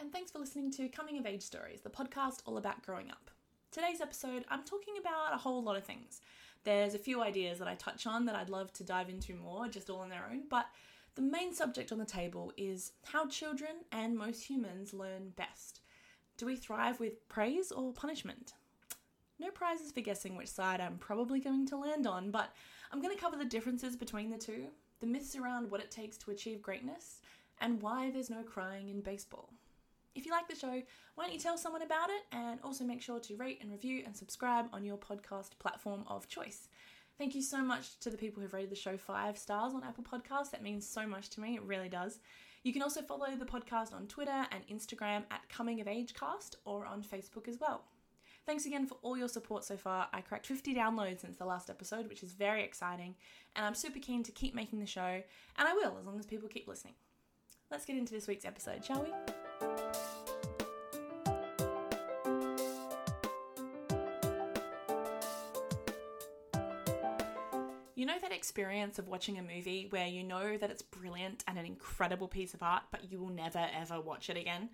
and thanks for listening to Coming of Age Stories, the podcast all about growing up. Today's episode, I'm talking about a whole lot of things. There's a few ideas that I touch on that I'd love to dive into more, just all on their own, but the main subject on the table is how children and most humans learn best. Do we thrive with praise or punishment? No prizes for guessing which side I'm probably going to land on, but I'm going to cover the differences between the two, the myths around what it takes to achieve greatness, and why there's no crying in baseball. If you like the show, why don't you tell someone about it and also make sure to rate and review and subscribe on your podcast platform of choice. Thank you so much to the people who've rated the show five stars on Apple Podcasts. That means so much to me, it really does. You can also follow the podcast on Twitter and Instagram at Coming of Age Cast or on Facebook as well. Thanks again for all your support so far. I cracked 50 downloads since the last episode, which is very exciting, and I'm super keen to keep making the show, and I will as long as people keep listening. Let's get into this week's episode, shall we? Experience of watching a movie where you know that it's brilliant and an incredible piece of art, but you will never ever watch it again?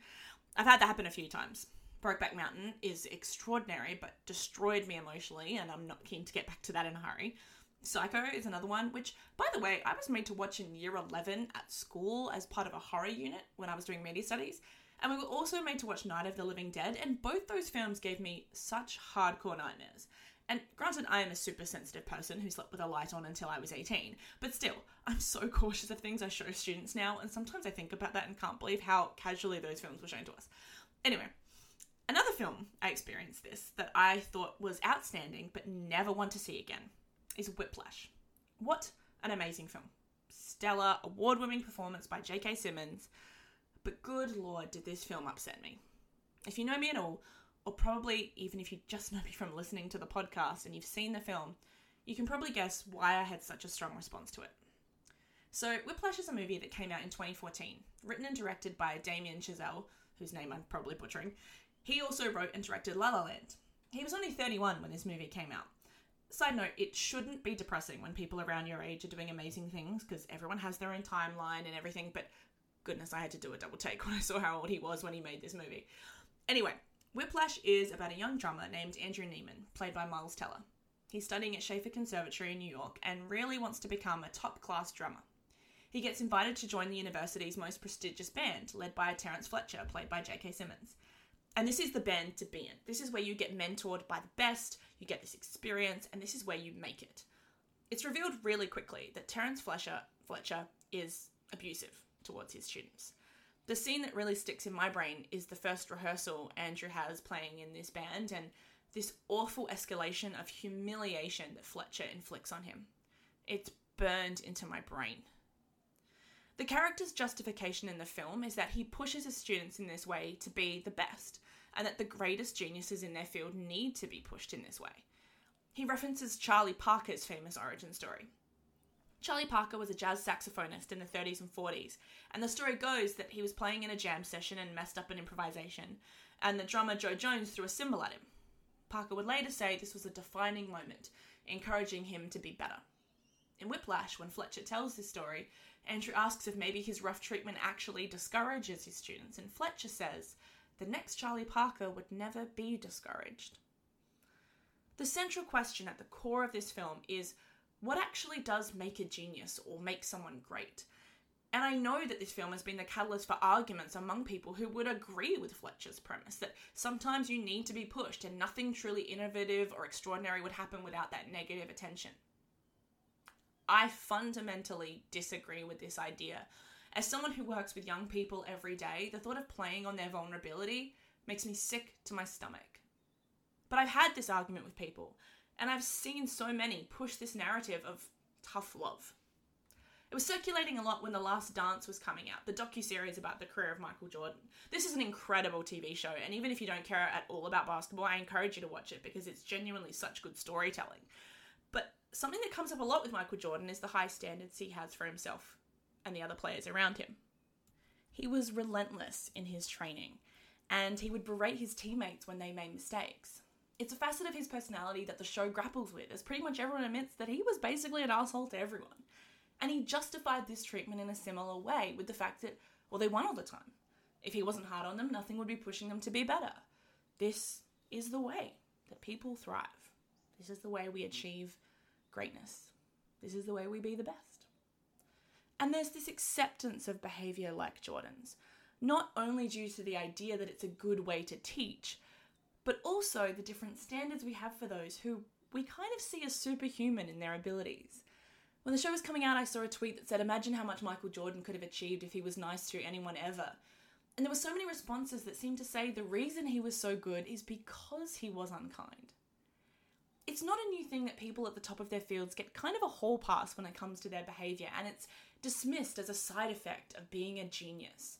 I've had that happen a few times. Brokeback Mountain is extraordinary, but destroyed me emotionally, and I'm not keen to get back to that in a hurry. Psycho is another one, which, by the way, I was made to watch in year 11 at school as part of a horror unit when I was doing media studies. And we were also made to watch Night of the Living Dead, and both those films gave me such hardcore nightmares. And granted, I am a super sensitive person who slept with a light on until I was 18, but still, I'm so cautious of things I show students now, and sometimes I think about that and can't believe how casually those films were shown to us. Anyway, another film I experienced this that I thought was outstanding but never want to see again is Whiplash. What an amazing film! Stellar, award winning performance by J.K. Simmons, but good lord, did this film upset me. If you know me at all, or probably even if you just know me from listening to the podcast and you've seen the film, you can probably guess why I had such a strong response to it. So, Whiplash is a movie that came out in 2014, written and directed by Damien Chazelle, whose name I'm probably butchering. He also wrote and directed La La Land. He was only 31 when this movie came out. Side note, it shouldn't be depressing when people around your age are doing amazing things because everyone has their own timeline and everything, but goodness, I had to do a double take when I saw how old he was when he made this movie. Anyway, Whiplash is about a young drummer named Andrew Neiman, played by Miles Teller. He's studying at Shaffer Conservatory in New York and really wants to become a top class drummer. He gets invited to join the university's most prestigious band, led by Terence Fletcher, played by J.K. Simmons. And this is the band to be in. This is where you get mentored by the best, you get this experience, and this is where you make it. It's revealed really quickly that Terence Fletcher, Fletcher is abusive towards his students. The scene that really sticks in my brain is the first rehearsal Andrew has playing in this band and this awful escalation of humiliation that Fletcher inflicts on him. It's burned into my brain. The character's justification in the film is that he pushes his students in this way to be the best, and that the greatest geniuses in their field need to be pushed in this way. He references Charlie Parker's famous origin story. Charlie Parker was a jazz saxophonist in the 30s and 40s, and the story goes that he was playing in a jam session and messed up an improvisation, and the drummer Jo Jones threw a cymbal at him. Parker would later say this was a defining moment, encouraging him to be better. In Whiplash, when Fletcher tells this story, Andrew asks if maybe his rough treatment actually discourages his students, and Fletcher says the next Charlie Parker would never be discouraged. The central question at the core of this film is what actually does make a genius or make someone great? And I know that this film has been the catalyst for arguments among people who would agree with Fletcher's premise that sometimes you need to be pushed and nothing truly innovative or extraordinary would happen without that negative attention. I fundamentally disagree with this idea. As someone who works with young people every day, the thought of playing on their vulnerability makes me sick to my stomach. But I've had this argument with people, and I've seen so many push this narrative of tough love. It was circulating a lot when The Last Dance was coming out, the docu-series about the career of Michael Jordan. This is an incredible TV show, and even if you don't care at all about basketball, I encourage you to watch it because it's genuinely such good storytelling. But something that comes up a lot with Michael Jordan is the high standards he has for himself and the other players around him. He was relentless in his training, and he would berate his teammates when they made mistakes. It's a facet of his personality that the show grapples with, as pretty much everyone admits that he was basically an asshole to everyone. And he justified this treatment in a similar way with the fact that, well, they won all the time. If he wasn't hard on them, nothing would be pushing them to be better. This is the way that people thrive. This is the way we achieve greatness. This is the way we be the best. And there's this acceptance of behavior like Jordan's, not only due to the idea that it's a good way to teach, but also the different standards we have for those who we kind of see as superhuman in their abilities. When the show was coming out, I saw a tweet that said, Imagine how much Michael Jordan could have achieved if he was nice to anyone ever. And there were so many responses that seemed to say the reason he was so good is because he was unkind. It's not a new thing that people at the top of their fields get kind of a hall pass when it comes to their behavior, and it's dismissed as a side effect of being a genius.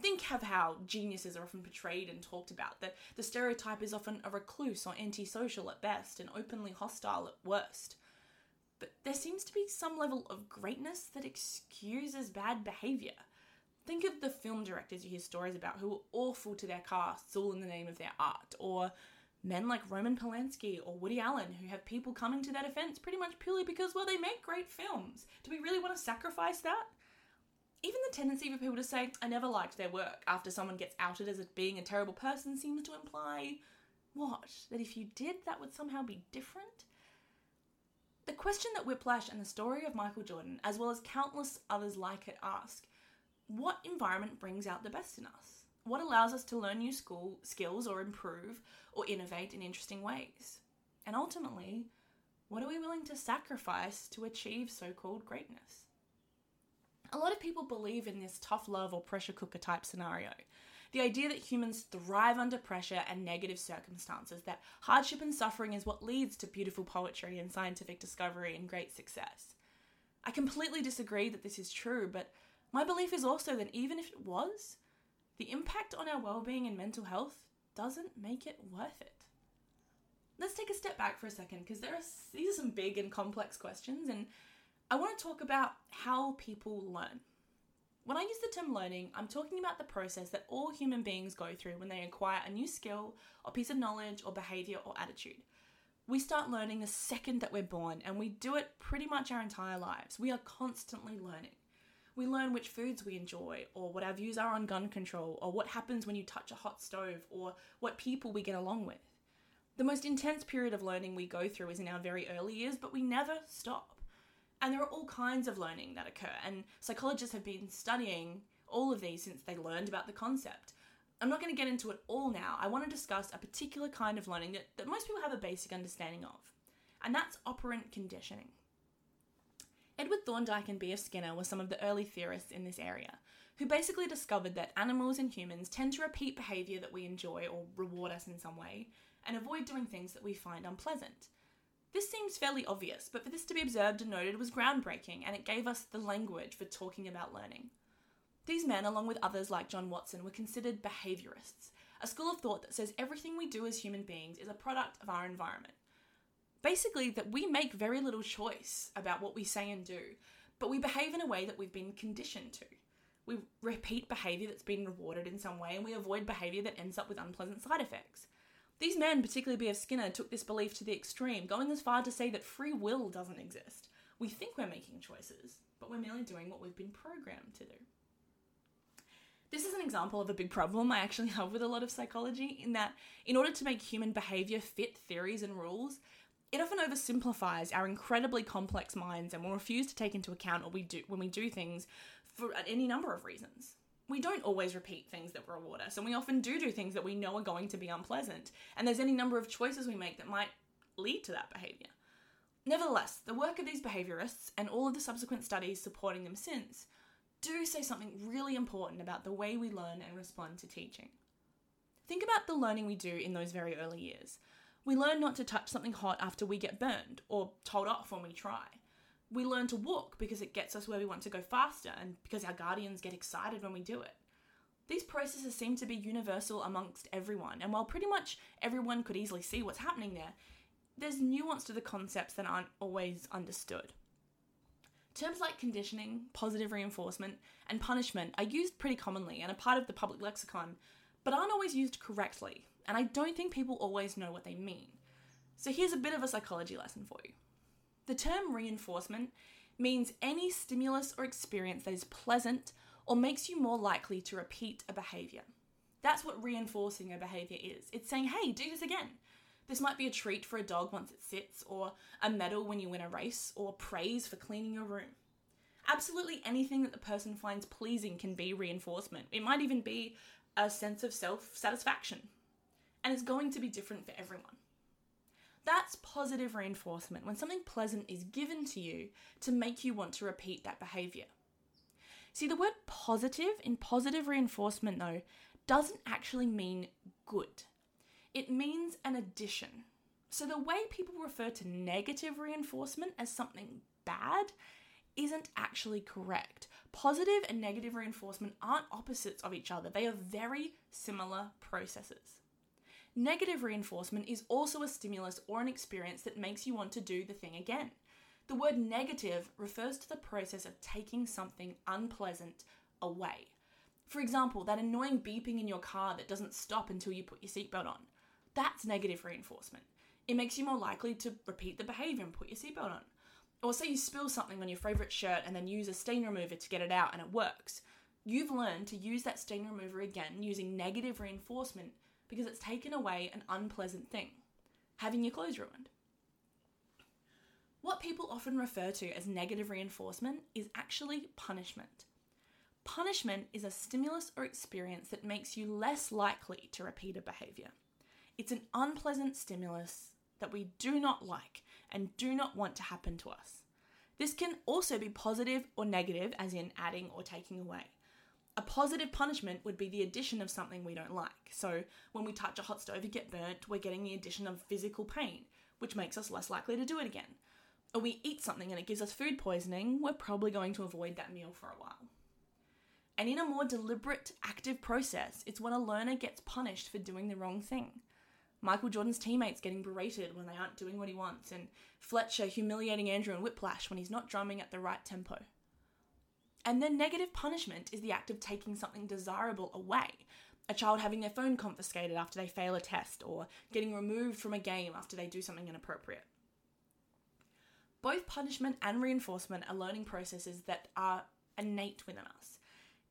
Think of how geniuses are often portrayed and talked about, that the stereotype is often a recluse or antisocial at best and openly hostile at worst. But there seems to be some level of greatness that excuses bad behaviour. Think of the film directors you hear stories about who were awful to their casts all in the name of their art, or men like Roman Polanski or Woody Allen who have people coming to their defense pretty much purely because, well, they make great films. Do we really want to sacrifice that? Even the tendency for people to say, I never liked their work after someone gets outed as being a terrible person seems to imply what? That if you did, that would somehow be different? The question that Whiplash and the story of Michael Jordan, as well as countless others like it, ask what environment brings out the best in us? What allows us to learn new school skills or improve or innovate in interesting ways? And ultimately, what are we willing to sacrifice to achieve so called greatness? A lot of people believe in this tough love or pressure cooker type scenario. The idea that humans thrive under pressure and negative circumstances, that hardship and suffering is what leads to beautiful poetry and scientific discovery and great success. I completely disagree that this is true, but my belief is also that even if it was, the impact on our well-being and mental health doesn't make it worth it. Let's take a step back for a second because there are these are some big and complex questions and I want to talk about how people learn. When I use the term learning, I'm talking about the process that all human beings go through when they acquire a new skill or piece of knowledge or behavior or attitude. We start learning the second that we're born, and we do it pretty much our entire lives. We are constantly learning. We learn which foods we enjoy, or what our views are on gun control, or what happens when you touch a hot stove, or what people we get along with. The most intense period of learning we go through is in our very early years, but we never stop. And there are all kinds of learning that occur, and psychologists have been studying all of these since they learned about the concept. I'm not going to get into it all now. I want to discuss a particular kind of learning that, that most people have a basic understanding of, and that's operant conditioning. Edward Thorndike and B.F. Skinner were some of the early theorists in this area, who basically discovered that animals and humans tend to repeat behaviour that we enjoy or reward us in some way, and avoid doing things that we find unpleasant. This seems fairly obvious, but for this to be observed and noted was groundbreaking, and it gave us the language for talking about learning. These men, along with others like John Watson, were considered behaviourists, a school of thought that says everything we do as human beings is a product of our environment. Basically, that we make very little choice about what we say and do, but we behave in a way that we've been conditioned to. We repeat behaviour that's been rewarded in some way, and we avoid behaviour that ends up with unpleasant side effects. These men, particularly B.F. Skinner, took this belief to the extreme, going as far to say that free will doesn't exist. We think we're making choices, but we're merely doing what we've been programmed to do. This is an example of a big problem I actually have with a lot of psychology, in that in order to make human behavior fit theories and rules, it often oversimplifies our incredibly complex minds and will refuse to take into account what we do when we do things for any number of reasons we don't always repeat things that reward us, and we often do do things that we know are going to be unpleasant. And there's any number of choices we make that might lead to that behavior. Nevertheless, the work of these behaviorists and all of the subsequent studies supporting them since do say something really important about the way we learn and respond to teaching. Think about the learning we do in those very early years. We learn not to touch something hot after we get burned or told off when we try we learn to walk because it gets us where we want to go faster and because our guardians get excited when we do it. These processes seem to be universal amongst everyone, and while pretty much everyone could easily see what's happening there, there's nuance to the concepts that aren't always understood. Terms like conditioning, positive reinforcement, and punishment are used pretty commonly and are part of the public lexicon, but aren't always used correctly, and I don't think people always know what they mean. So here's a bit of a psychology lesson for you. The term reinforcement means any stimulus or experience that is pleasant or makes you more likely to repeat a behavior. That's what reinforcing a behavior is. It's saying, hey, do this again. This might be a treat for a dog once it sits, or a medal when you win a race, or praise for cleaning your room. Absolutely anything that the person finds pleasing can be reinforcement. It might even be a sense of self satisfaction. And it's going to be different for everyone. That's positive reinforcement when something pleasant is given to you to make you want to repeat that behavior. See, the word positive in positive reinforcement, though, doesn't actually mean good, it means an addition. So the way people refer to negative reinforcement as something bad isn't actually correct. Positive and negative reinforcement aren't opposites of each other, they are very similar processes. Negative reinforcement is also a stimulus or an experience that makes you want to do the thing again. The word negative refers to the process of taking something unpleasant away. For example, that annoying beeping in your car that doesn't stop until you put your seatbelt on. That's negative reinforcement. It makes you more likely to repeat the behavior and put your seatbelt on. Or say you spill something on your favourite shirt and then use a stain remover to get it out and it works. You've learned to use that stain remover again using negative reinforcement because it's taken away an unpleasant thing, having your clothes ruined. What people often refer to as negative reinforcement is actually punishment. Punishment is a stimulus or experience that makes you less likely to repeat a behaviour. It's an unpleasant stimulus that we do not like and do not want to happen to us. This can also be positive or negative, as in adding or taking away. A positive punishment would be the addition of something we don't like. So, when we touch a hot stove and get burnt, we're getting the addition of physical pain, which makes us less likely to do it again. Or we eat something and it gives us food poisoning, we're probably going to avoid that meal for a while. And in a more deliberate, active process, it's when a learner gets punished for doing the wrong thing. Michael Jordan's teammates getting berated when they aren't doing what he wants, and Fletcher humiliating Andrew in Whiplash when he's not drumming at the right tempo. And then negative punishment is the act of taking something desirable away. A child having their phone confiscated after they fail a test, or getting removed from a game after they do something inappropriate. Both punishment and reinforcement are learning processes that are innate within us.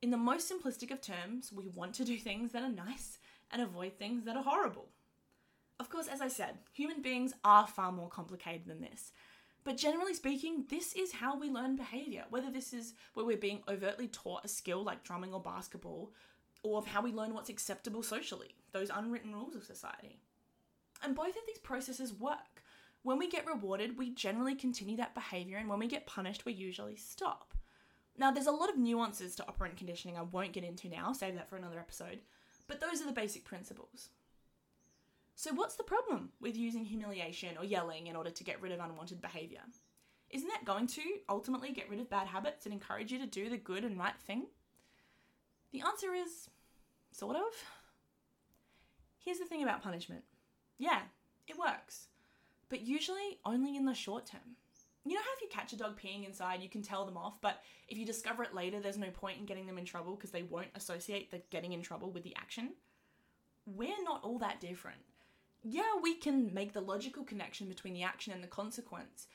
In the most simplistic of terms, we want to do things that are nice and avoid things that are horrible. Of course, as I said, human beings are far more complicated than this. But generally speaking, this is how we learn behavior, whether this is where we're being overtly taught a skill like drumming or basketball, or of how we learn what's acceptable socially, those unwritten rules of society. And both of these processes work. When we get rewarded, we generally continue that behavior, and when we get punished, we usually stop. Now, there's a lot of nuances to operant conditioning I won't get into now, save that for another episode, but those are the basic principles. So, what's the problem with using humiliation or yelling in order to get rid of unwanted behaviour? Isn't that going to ultimately get rid of bad habits and encourage you to do the good and right thing? The answer is sort of. Here's the thing about punishment yeah, it works, but usually only in the short term. You know how if you catch a dog peeing inside, you can tell them off, but if you discover it later, there's no point in getting them in trouble because they won't associate the getting in trouble with the action? We're not all that different yeah, we can make the logical connection between the action and the consequence,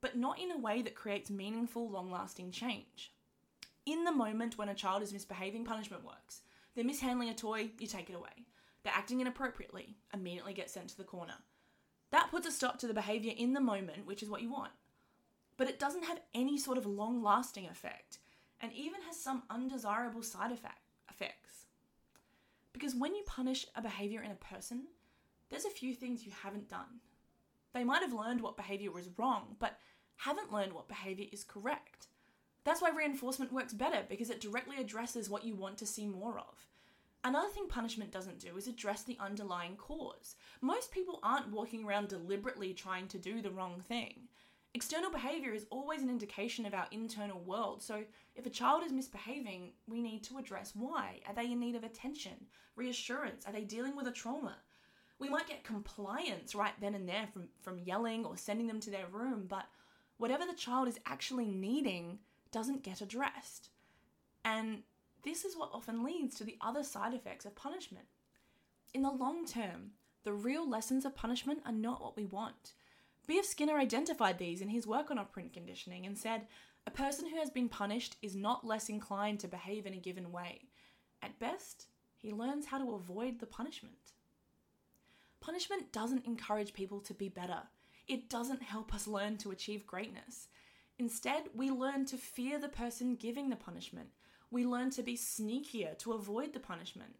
but not in a way that creates meaningful, long lasting change. In the moment when a child is misbehaving, punishment works. They're mishandling a toy, you take it away. They're acting inappropriately, immediately get sent to the corner. That puts a stop to the behaviour in the moment, which is what you want. But it doesn't have any sort of long lasting effect, and even has some undesirable side effect, effects. Because when you punish a behaviour in a person, there's a few things you haven't done. They might have learned what behavior was wrong, but haven't learned what behavior is correct. That's why reinforcement works better because it directly addresses what you want to see more of. Another thing punishment doesn't do is address the underlying cause. Most people aren't walking around deliberately trying to do the wrong thing. External behavior is always an indication of our internal world, so if a child is misbehaving, we need to address why. Are they in need of attention, reassurance? Are they dealing with a trauma? We might get compliance right then and there from, from yelling or sending them to their room, but whatever the child is actually needing doesn't get addressed. And this is what often leads to the other side effects of punishment. In the long term, the real lessons of punishment are not what we want. B.F. Skinner identified these in his work on operant conditioning and said, A person who has been punished is not less inclined to behave in a given way. At best, he learns how to avoid the punishment. Punishment doesn't encourage people to be better. It doesn't help us learn to achieve greatness. Instead, we learn to fear the person giving the punishment. We learn to be sneakier to avoid the punishment.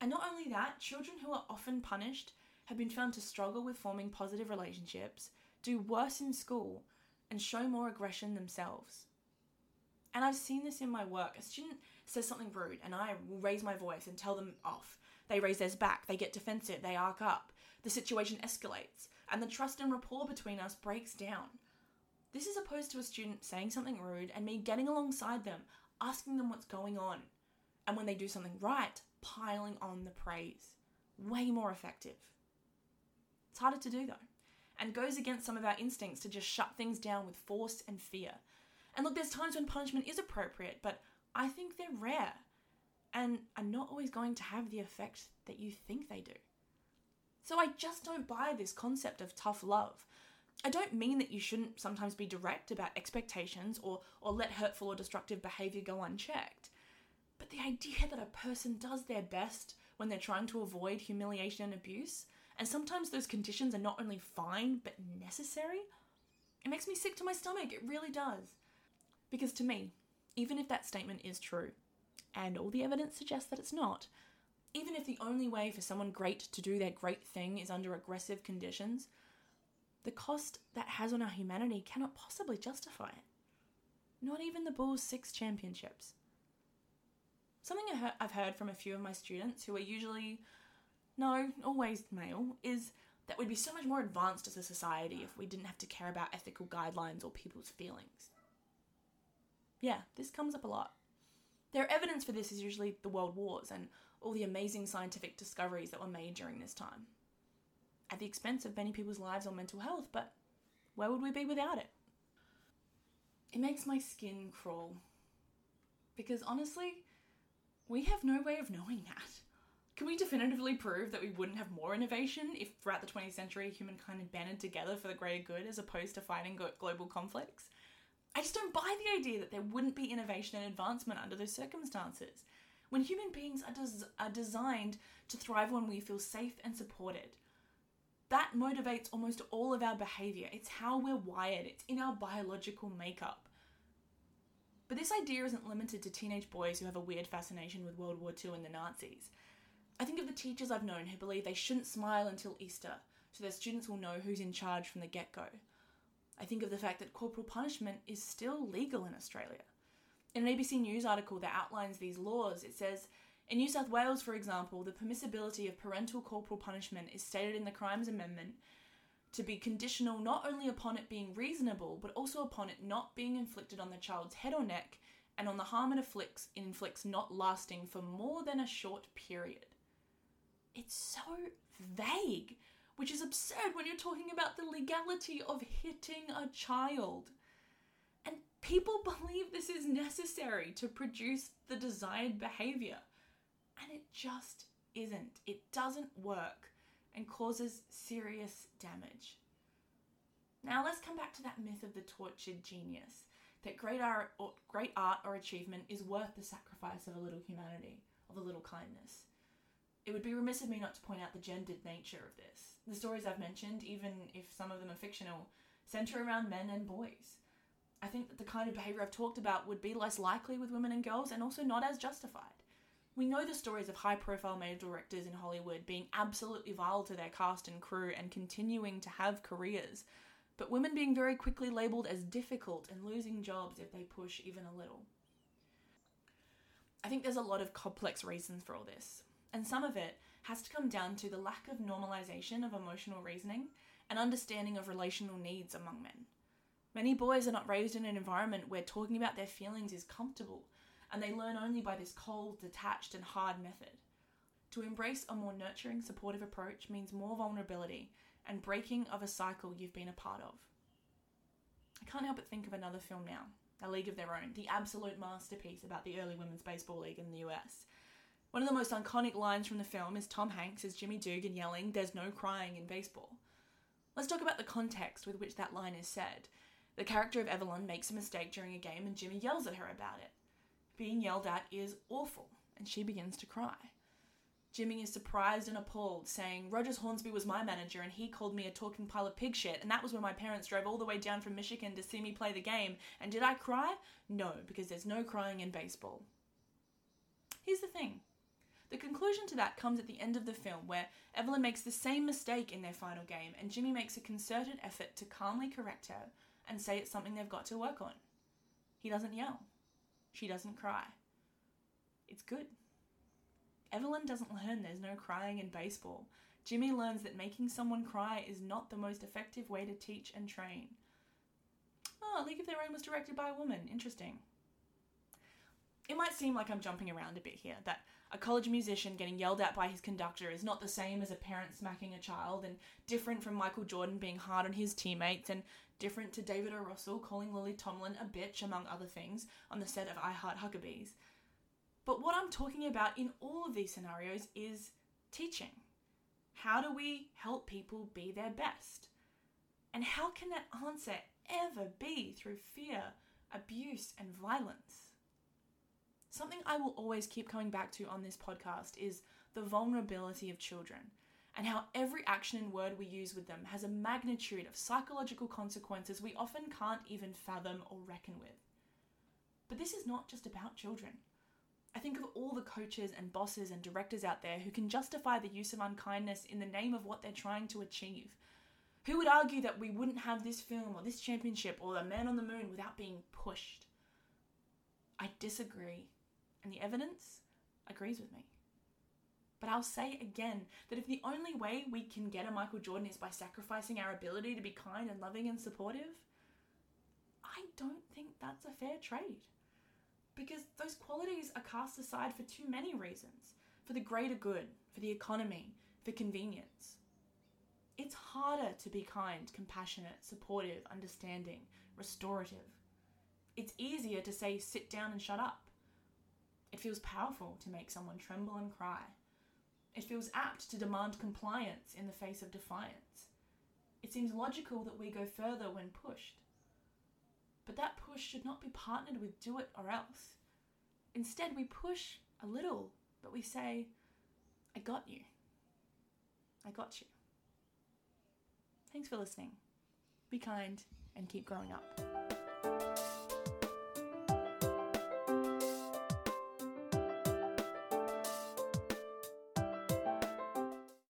And not only that, children who are often punished have been found to struggle with forming positive relationships, do worse in school, and show more aggression themselves. And I've seen this in my work. A student says something rude, and I raise my voice and tell them off. They raise theirs back, they get defensive, they arc up. The situation escalates, and the trust and rapport between us breaks down. This is opposed to a student saying something rude and me getting alongside them, asking them what's going on. And when they do something right, piling on the praise. Way more effective. It's harder to do though, and goes against some of our instincts to just shut things down with force and fear. And look, there's times when punishment is appropriate, but I think they're rare and are not always going to have the effect that you think they do. So I just don't buy this concept of tough love. I don't mean that you shouldn't sometimes be direct about expectations or, or let hurtful or destructive behavior go unchecked. But the idea that a person does their best when they're trying to avoid humiliation and abuse, and sometimes those conditions are not only fine but necessary, it makes me sick to my stomach. It really does. Because to me, even if that statement is true, and all the evidence suggests that it's not, even if the only way for someone great to do their great thing is under aggressive conditions, the cost that has on our humanity cannot possibly justify it. Not even the Bulls' six championships. Something I've heard from a few of my students who are usually, no, always male, is that we'd be so much more advanced as a society if we didn't have to care about ethical guidelines or people's feelings. Yeah, this comes up a lot. Their evidence for this is usually the world wars and all the amazing scientific discoveries that were made during this time. At the expense of many people's lives or mental health, but where would we be without it? It makes my skin crawl. Because honestly, we have no way of knowing that. Can we definitively prove that we wouldn't have more innovation if throughout the 20th century humankind had banded together for the greater good as opposed to fighting global conflicts? I just don't buy the idea that there wouldn't be innovation and advancement under those circumstances. When human beings are, des- are designed to thrive when we feel safe and supported, that motivates almost all of our behavior. It's how we're wired, it's in our biological makeup. But this idea isn't limited to teenage boys who have a weird fascination with World War II and the Nazis. I think of the teachers I've known who believe they shouldn't smile until Easter so their students will know who's in charge from the get go. I think of the fact that corporal punishment is still legal in Australia. In an ABC News article that outlines these laws, it says in New South Wales, for example, the permissibility of parental corporal punishment is stated in the Crimes Amendment to be conditional not only upon it being reasonable, but also upon it not being inflicted on the child's head or neck and on the harm it inflicts, it inflicts not lasting for more than a short period. It's so vague which is absurd when you're talking about the legality of hitting a child. And people believe this is necessary to produce the desired behavior. And it just isn't. It doesn't work and causes serious damage. Now let's come back to that myth of the tortured genius that great art or, great art or achievement is worth the sacrifice of a little humanity, of a little kindness. It would be remiss of me not to point out the gendered nature of this. The stories I've mentioned, even if some of them are fictional, center around men and boys. I think that the kind of behavior I've talked about would be less likely with women and girls and also not as justified. We know the stories of high profile male directors in Hollywood being absolutely vile to their cast and crew and continuing to have careers, but women being very quickly labelled as difficult and losing jobs if they push even a little. I think there's a lot of complex reasons for all this and some of it has to come down to the lack of normalization of emotional reasoning and understanding of relational needs among men. Many boys are not raised in an environment where talking about their feelings is comfortable, and they learn only by this cold, detached, and hard method. To embrace a more nurturing, supportive approach means more vulnerability and breaking of a cycle you've been a part of. I can't help but think of another film now, A League of Their Own, the absolute masterpiece about the early women's baseball league in the US. One of the most iconic lines from the film is Tom Hanks as Jimmy Dugan yelling, There's no crying in baseball. Let's talk about the context with which that line is said. The character of Evelyn makes a mistake during a game and Jimmy yells at her about it. Being yelled at is awful, and she begins to cry. Jimmy is surprised and appalled, saying, Rogers Hornsby was my manager and he called me a talking pile of pig shit, and that was when my parents drove all the way down from Michigan to see me play the game. And did I cry? No, because there's no crying in baseball. Here's the thing the conclusion to that comes at the end of the film, where Evelyn makes the same mistake in their final game, and Jimmy makes a concerted effort to calmly correct her and say it's something they've got to work on. He doesn't yell, she doesn't cry. It's good. Evelyn doesn't learn there's no crying in baseball. Jimmy learns that making someone cry is not the most effective way to teach and train. Oh, League of Their Own was directed by a woman. Interesting. It might seem like I'm jumping around a bit here, that a college musician getting yelled at by his conductor is not the same as a parent smacking a child, and different from Michael Jordan being hard on his teammates, and different to David O. Russell calling Lily Tomlin a bitch, among other things, on the set of I Heart Huckabees. But what I'm talking about in all of these scenarios is teaching. How do we help people be their best? And how can that answer ever be through fear, abuse, and violence? Something I will always keep coming back to on this podcast is the vulnerability of children and how every action and word we use with them has a magnitude of psychological consequences we often can't even fathom or reckon with. But this is not just about children. I think of all the coaches and bosses and directors out there who can justify the use of unkindness in the name of what they're trying to achieve. Who would argue that we wouldn't have this film or this championship or the man on the moon without being pushed? I disagree and the evidence agrees with me. But I'll say again that if the only way we can get a Michael Jordan is by sacrificing our ability to be kind and loving and supportive, I don't think that's a fair trade. Because those qualities are cast aside for too many reasons for the greater good, for the economy, for convenience. It's harder to be kind, compassionate, supportive, understanding, restorative. It's easier to say, sit down and shut up. It feels powerful to make someone tremble and cry. It feels apt to demand compliance in the face of defiance. It seems logical that we go further when pushed. But that push should not be partnered with do it or else. Instead, we push a little, but we say, I got you. I got you. Thanks for listening. Be kind and keep growing up.